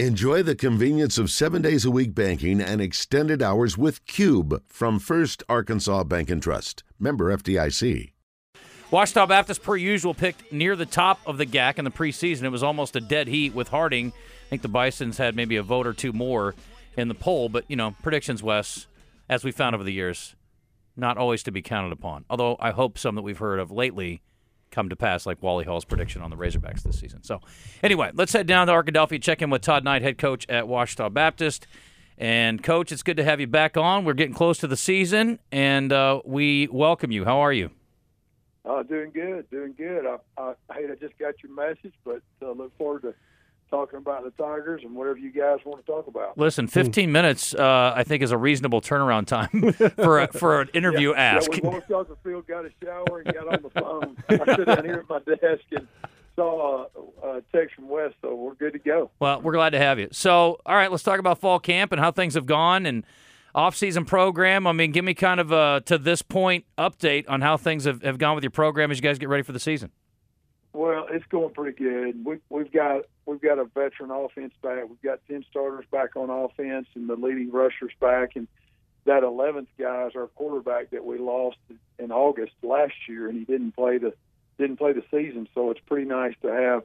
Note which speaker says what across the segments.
Speaker 1: Enjoy the convenience of seven days a week banking and extended hours with Cube from First Arkansas Bank and Trust. Member FDIC.
Speaker 2: Ouachita Baptist, per usual, picked near the top of the GAC in the preseason. It was almost a dead heat with Harding. I think the Bisons had maybe a vote or two more in the poll, but, you know, predictions, Wes, as we found over the years, not always to be counted upon. Although I hope some that we've heard of lately come to pass, like Wally Hall's prediction on the Razorbacks this season. So, anyway, let's head down to Arkadelphia, check in with Todd Knight, head coach at Ouachita Baptist. And, Coach, it's good to have you back on. We're getting close to the season, and uh, we welcome you. How are you?
Speaker 3: Uh, doing good, doing good. I, I, hey, I just got your message, but uh, look forward to talking about the Tigers and whatever you guys want to talk about.
Speaker 2: Listen, 15 minutes, uh, I think, is a reasonable turnaround time for a, for an interview
Speaker 3: yeah,
Speaker 2: ask.
Speaker 3: Yeah, we walked off the field, got a shower, and got on the phone. I sit down here at my desk and saw a, a text from Wes, so we're good to go.
Speaker 2: Well, we're glad to have you. So, all right, let's talk about fall camp and how things have gone and off-season program. I mean, give me kind of a to this point update on how things have, have gone with your program as you guys get ready for the season.
Speaker 3: Well, it's going pretty good. We, we've got we've got a veteran offense back. We've got ten starters back on offense, and the leading rushers back. And that eleventh guy is our quarterback that we lost in August last year, and he didn't play the didn't play the season. So it's pretty nice to have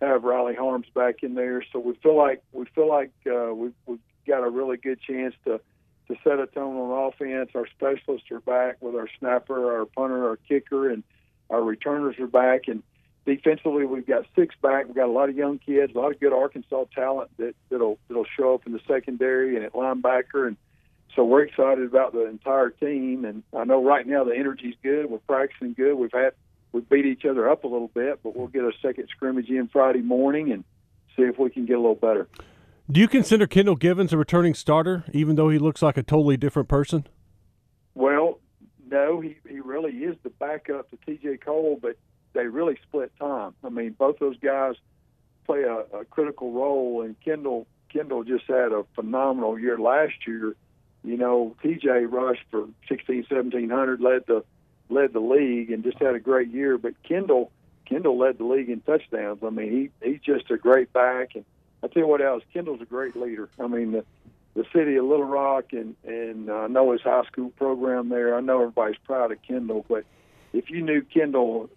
Speaker 3: have Riley Harms back in there. So we feel like we feel like uh, we've, we've got a really good chance to to set a tone on offense. Our specialists are back with our snapper, our punter, our kicker, and our returners are back. And defensively, we've got six back. We've got a lot of young kids, a lot of good Arkansas talent that that'll that'll show up in the secondary and at linebacker. And so we're excited about the entire team. And I know right now the energy's good. We're practicing good. We've had we beat each other up a little bit, but we'll get a second scrimmage in Friday morning and see if we can get a little better.
Speaker 4: Do you consider Kendall Givens a returning starter, even though he looks like a totally different person?
Speaker 3: Well, no, he, he really is the backup to TJ Cole, but they really split time. I mean, both those guys play a, a critical role, and Kendall Kendall just had a phenomenal year last year. You know, TJ rushed for 16, 1700, led the led the league, and just had a great year. But Kendall Kendall led the league in touchdowns. I mean, he he's just a great back, and I tell you what else, Kendall's a great leader. I mean, the the city of Little Rock and and uh, I know his high school program there. I know everybody's proud of Kendall, but if you knew Kendall,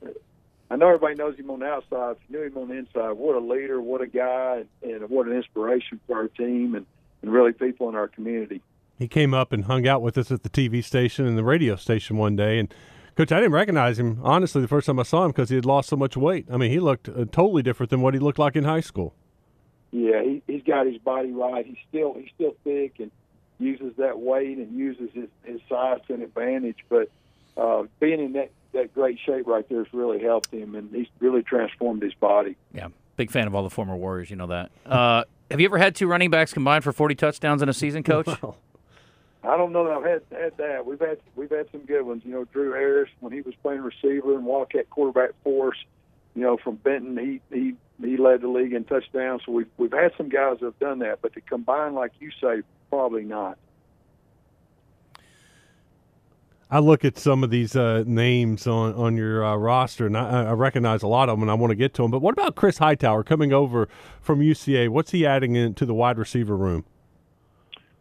Speaker 3: I know everybody knows him on the outside. If you knew him on the inside, what a leader, what a guy, and what an inspiration for our team and, and really people in our community.
Speaker 4: He came up and hung out with us at the TV station and the radio station one day, and Coach, I didn't recognize him honestly the first time I saw him because he had lost so much weight. I mean, he looked uh, totally different than what he looked like in high school.
Speaker 3: Yeah, he, he's got his body right. He's still he's still thick and uses that weight and uses his, his size to an advantage. But uh, being in that that great shape right there has really helped him, and he's really transformed his body.
Speaker 2: Yeah, big fan of all the former Warriors. You know that. Uh, have you ever had two running backs combined for 40 touchdowns in a season, Coach?
Speaker 4: Well,
Speaker 3: I don't know that I've had had that. We've had we've had some good ones. You know, Drew Harris when he was playing receiver and Wildcat quarterback for us. You know, from Benton, he he he led the league in touchdowns. So we've we've had some guys that have done that, but to combine like you say, probably not.
Speaker 4: I look at some of these uh, names on on your uh, roster, and I, I recognize a lot of them, and I want to get to them. But what about Chris Hightower coming over from UCA? What's he adding into the wide receiver room?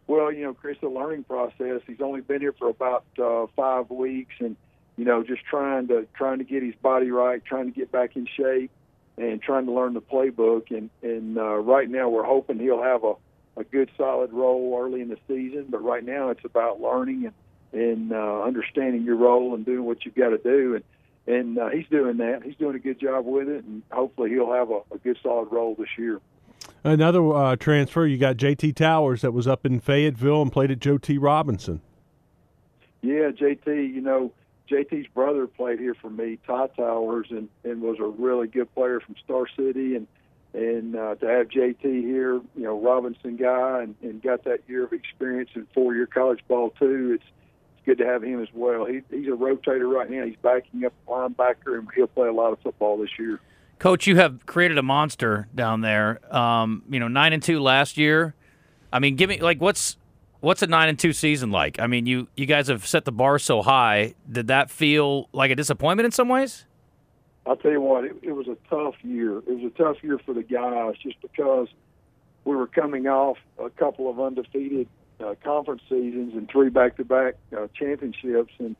Speaker 3: Well, you know, Chris, the learning process. He's only been here for about uh, five weeks, and you know, just trying to trying to get his body right, trying to get back in shape, and trying to learn the playbook. And and uh, right now, we're hoping he'll have a a good solid role early in the season. But right now, it's about learning and and uh, understanding your role and doing what you've got to do. And and uh, he's doing that. He's doing a good job with it, and hopefully, he'll have a, a good solid role this year.
Speaker 4: Another uh, transfer, you got JT Towers that was up in Fayetteville and played at Joe T. Robinson.
Speaker 3: Yeah, JT, you know, JT's brother played here for me, Todd Towers, and, and was a really good player from Star City. And and uh, to have JT here, you know, Robinson guy, and, and got that year of experience in four-year college ball too. It's good to have him as well. He, he's a rotator right now. He's backing up a linebacker, and he'll play a lot of football this year.
Speaker 2: Coach, you have created a monster down there. Um, you know, nine and two last year. I mean, give me like what's what's a nine and two season like? I mean, you you guys have set the bar so high. Did that feel like a disappointment in some ways?
Speaker 3: I'll tell you what, it, it was a tough year. It was a tough year for the guys just because we were coming off a couple of undefeated uh, conference seasons and three back-to-back uh, championships, and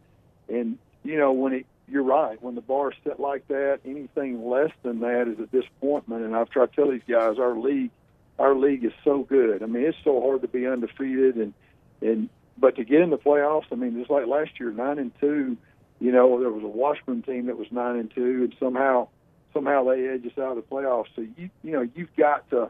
Speaker 3: and you know when it you're right. When the bar is set like that, anything less than that is a disappointment. And I've tried to tell these guys, our league, our league is so good. I mean, it's so hard to be undefeated, and and but to get in the playoffs, I mean, just like last year, nine and two. You know, there was a Washburn team that was nine and two, and somehow somehow they edge us out of the playoffs. So you you know you've got to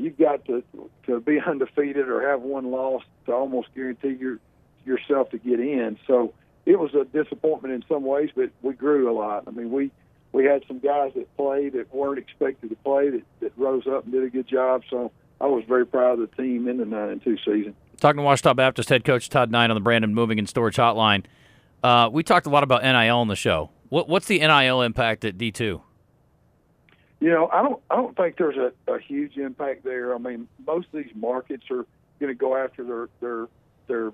Speaker 3: you've got to to be undefeated or have one loss to almost guarantee your yourself to get in. So it was a disappointment in some ways, but we grew a lot. I mean, we we had some guys that played that weren't expected to play that, that rose up and did a good job. So I was very proud of the team in the nine and two season.
Speaker 2: Talking to Ouachita Baptist head coach Todd Knight on the Brandon Moving and Storage Hotline. Uh, we talked a lot about NIL on the show. What, what's the NIL impact at D two?
Speaker 3: You know, I don't I don't think there's a, a huge impact there. I mean, most of these markets are going to go after their their their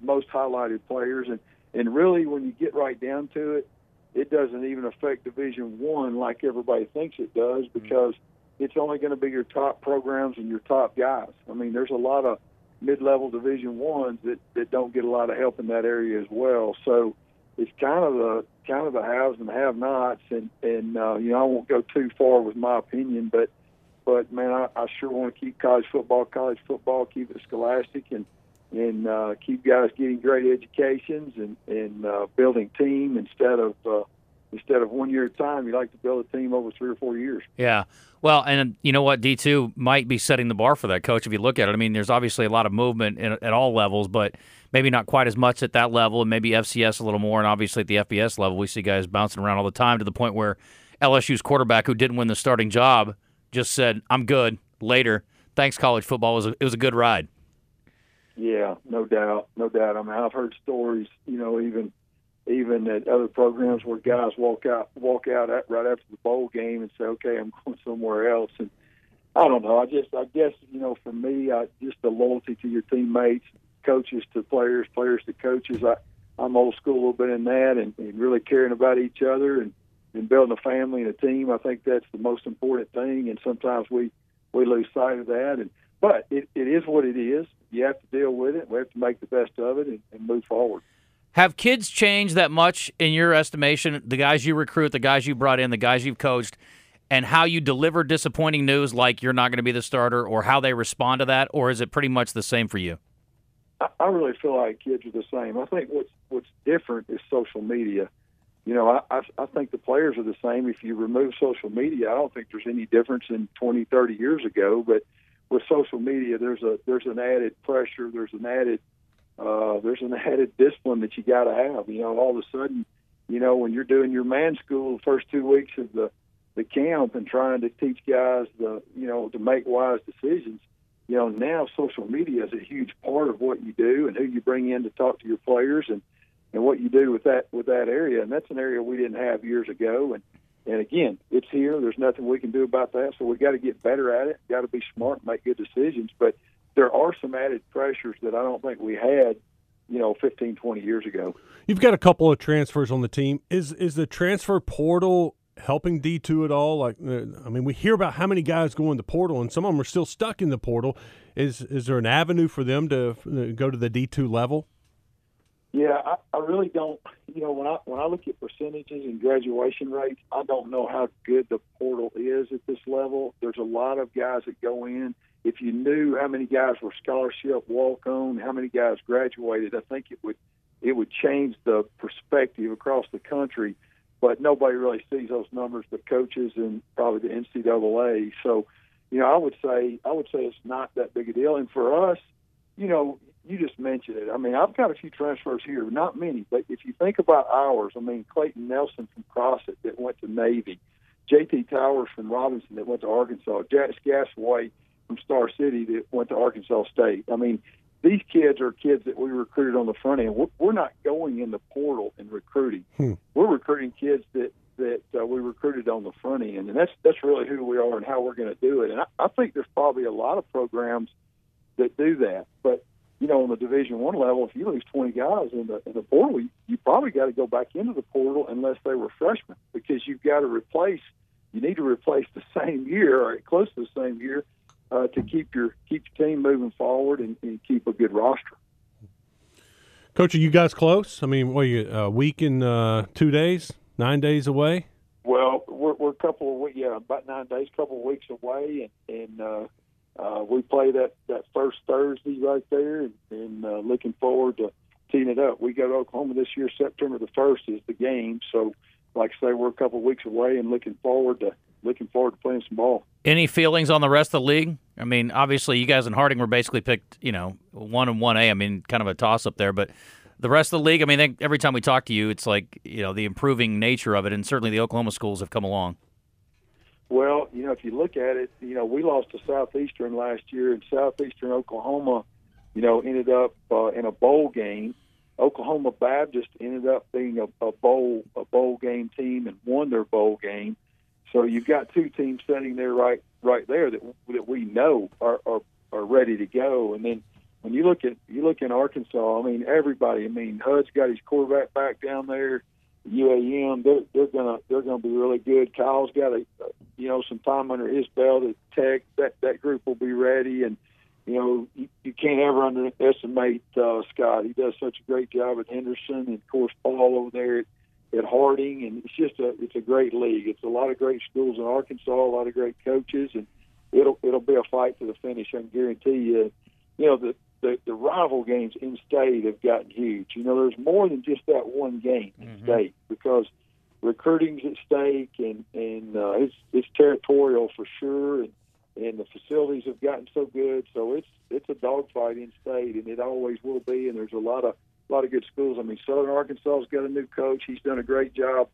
Speaker 3: most highlighted players, and and really, when you get right down to it, it doesn't even affect Division One like everybody thinks it does mm-hmm. because it's only going to be your top programs and your top guys. I mean, there's a lot of mid-level Division Ones that that don't get a lot of help in that area as well. So it's kind of the kind of the haves and have-nots, and and uh, you know I won't go too far with my opinion, but but man, I, I sure want to keep college football, college football, keep it scholastic, and and uh, keep guys getting great educations and and uh, building team instead of uh, instead of one year at a time. You like to build a team over three or four years.
Speaker 2: Yeah. Well, and you know what, D two might be setting the bar for that, coach. If you look at it, I mean, there's obviously a lot of movement in, at all levels, but maybe not quite as much at that level, and maybe FCS a little more, and obviously at the FBS level, we see guys bouncing around all the time to the point where LSU's quarterback, who didn't win the starting job, just said, "I'm good." Later, thanks, college football. It was a, it was a good ride.
Speaker 3: Yeah, no doubt, no doubt. I mean, I've heard stories, you know, even even at other programs where guys walk out walk out at, right after the bowl game and say, "Okay, I'm going somewhere else." And I don't know. I just, I guess, you know, for me, I, just the loyalty to your teammates, coaches to players, players to coaches. I, I'm old school a little bit in that, and, and really caring about each other and and building a family and a team. I think that's the most important thing. And sometimes we we lose sight of that. And but it, it is what it is. You have to deal with it. We have to make the best of it and, and move forward.
Speaker 2: Have kids changed that much in your estimation? The guys you recruit, the guys you brought in, the guys you've coached, and how you deliver disappointing news like you're not going to be the starter, or how they respond to that, or is it pretty much the same for you?
Speaker 3: I, really feel like kids are the same. I think what's what's different is social media. You know, I, I, I think the players are the same. If you remove social media, I don't think there's any difference in 20, 30 years ago. But with social media, there's a there's an added pressure, there's an added uh, there's an added discipline that you got to have. You know, all of a sudden, you know, when you're doing your man school the first two weeks of the the camp and trying to teach guys the you know to make wise decisions, you know, now social media is a huge part of what you do and who you bring in to talk to your players and and what you do with that with that area. And that's an area we didn't have years ago. And and again, it's here. There's nothing we can do about that. So we got to get better at it. Got to be smart and make good decisions. But there are some added pressures that I don't think we had, you know, 15, 20 years ago.
Speaker 4: You've got a couple of transfers on the team. Is is the transfer portal helping D two at all? Like, uh, I mean, we hear about how many guys go in the portal, and some of them are still stuck in the portal. Is is there an avenue for them to uh, go to the D two level?
Speaker 3: Yeah, I, I really don't. You know, when I when I look at percentages and graduation rates, I don't know how good the portal is at this level. There's a lot of guys that go in. If you knew how many guys were scholarship, walk on, how many guys graduated, I think it would it would change the perspective across the country. But nobody really sees those numbers, but coaches and probably the NCAA. So, you know, I would say I would say it's not that big a deal. And for us, you know, you just mentioned it. I mean, I've got a few transfers here, not many, but if you think about ours, I mean, Clayton Nelson from Crossett that went to Navy, J.T. Towers from Robinson that went to Arkansas, Jack Gasaway from Star City that went to Arkansas State. I mean, these kids are kids that we recruited on the front end. We're, we're not going in the portal and recruiting. Hmm. We're recruiting kids that that uh, we recruited on the front end, and that's that's really who we are and how we're going to do it. And I, I think there's probably a lot of programs that do that, but you know, on the Division One level, if you lose 20 guys in the in the portal, you, you probably got to go back into the portal unless they were freshmen, because you've got to replace. You need to replace the same year or close to the same year uh, to keep your keep your team moving forward and, and keep a good roster.
Speaker 4: Coach, are you guys close? I mean, what are you a week and uh, two days, nine days away?
Speaker 3: Well, we're, we're a couple of weeks, yeah, about nine days, couple of weeks away, and, and uh, uh, we play that that first Thursday right there, and, and uh, looking forward to teeing it up. We go to Oklahoma this year. September the first is the game, so like I say, we're a couple of weeks away, and looking forward to looking forward to playing some ball.
Speaker 2: Any feelings on the rest of the league? I mean, obviously, you guys in Harding were basically picked, you know, one and one A. I mean, kind of a toss up there, but the rest of the league. I mean, every time we talk to you, it's like you know the improving nature of it, and certainly the Oklahoma schools have come along.
Speaker 3: Well, you know, if you look at it, you know, we lost to Southeastern last year, and Southeastern Oklahoma, you know, ended up uh, in a bowl game. Oklahoma Baptist ended up being a, a bowl a bowl game team and won their bowl game. So you've got two teams sitting there right right there that that we know are are, are ready to go. And then when you look at you look in Arkansas, I mean everybody. I mean Hud's got his quarterback back down there. UAM, they're they're gonna they're gonna be really good. Kyle's got a you know some time under his belt at Tech. That that group will be ready, and you know you, you can't ever underestimate uh, Scott. He does such a great job at Henderson, and of course Paul over there at Harding, and it's just a it's a great league. It's a lot of great schools in Arkansas, a lot of great coaches, and it'll it'll be a fight to the finish. I can guarantee you. You know the the, the rival games in state have gotten huge. You know, there's more than just that one game in mm-hmm. state because recruiting's at stake and and uh, it's it's territorial for sure, and and the facilities have gotten so good, so it's it's a dogfight in state, and it always will be. And there's a lot of a lot of good schools. I mean, Southern Arkansas's got a new coach. He's done a great job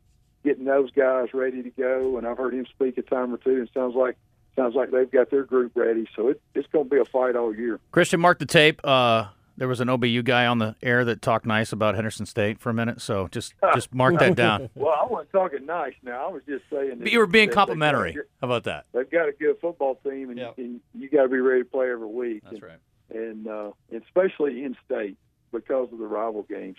Speaker 3: getting those guys ready to go, and I've heard him speak a time or two. And sounds like sounds like they've got their group ready. So it, it's going to be a fight all year.
Speaker 2: Christian, mark the tape. Uh, there was an OBU guy on the air that talked nice about Henderson State for a minute. So just just mark that down.
Speaker 3: well, I wasn't talking nice now. I was just saying.
Speaker 2: But you were being complimentary. Good, How about that?
Speaker 3: They've got a good football team, and, yep. and you got to be ready to play every week.
Speaker 2: That's
Speaker 3: and,
Speaker 2: right.
Speaker 3: And uh, especially in state because of the rival games.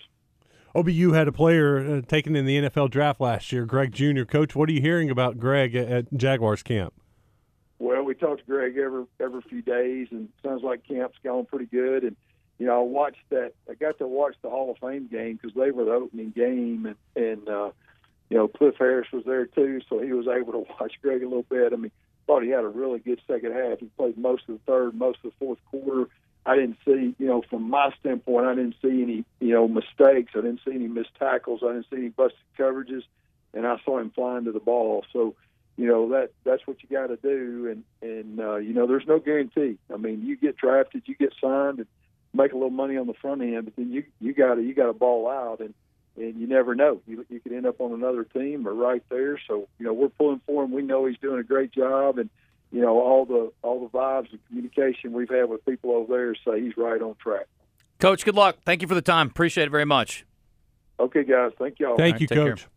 Speaker 4: OBU had a player uh, taken in the NFL draft last year, Greg Junior Coach, what are you hearing about Greg at, at Jaguars camp?
Speaker 3: Well, we talk to Greg every every few days, and sounds like camp's going pretty good. And you know, I watched that. I got to watch the Hall of Fame game because they were the opening game, and and uh, you know, Cliff Harris was there too, so he was able to watch Greg a little bit. I mean, thought he had a really good second half. He played most of the third, most of the fourth quarter. I didn't see, you know, from my standpoint, I didn't see any, you know, mistakes. I didn't see any missed tackles. I didn't see any busted coverages, and I saw him flying to the ball. So you know that that's what you got to do. And and uh, you know there's no guarantee. I mean you get drafted you get signed and make a little money on the front end but then you you got to you got to ball out and and you never know. You you could end up on another team or right there. So you know we're pulling for him. We know he's doing a great job. And you know all the all the vibes and communication we've had with people over there say he's right on track.
Speaker 2: Coach good luck. Thank you for the time. Appreciate it very much.
Speaker 3: Okay guys. Thank y'all.
Speaker 4: Thank right, you coach care.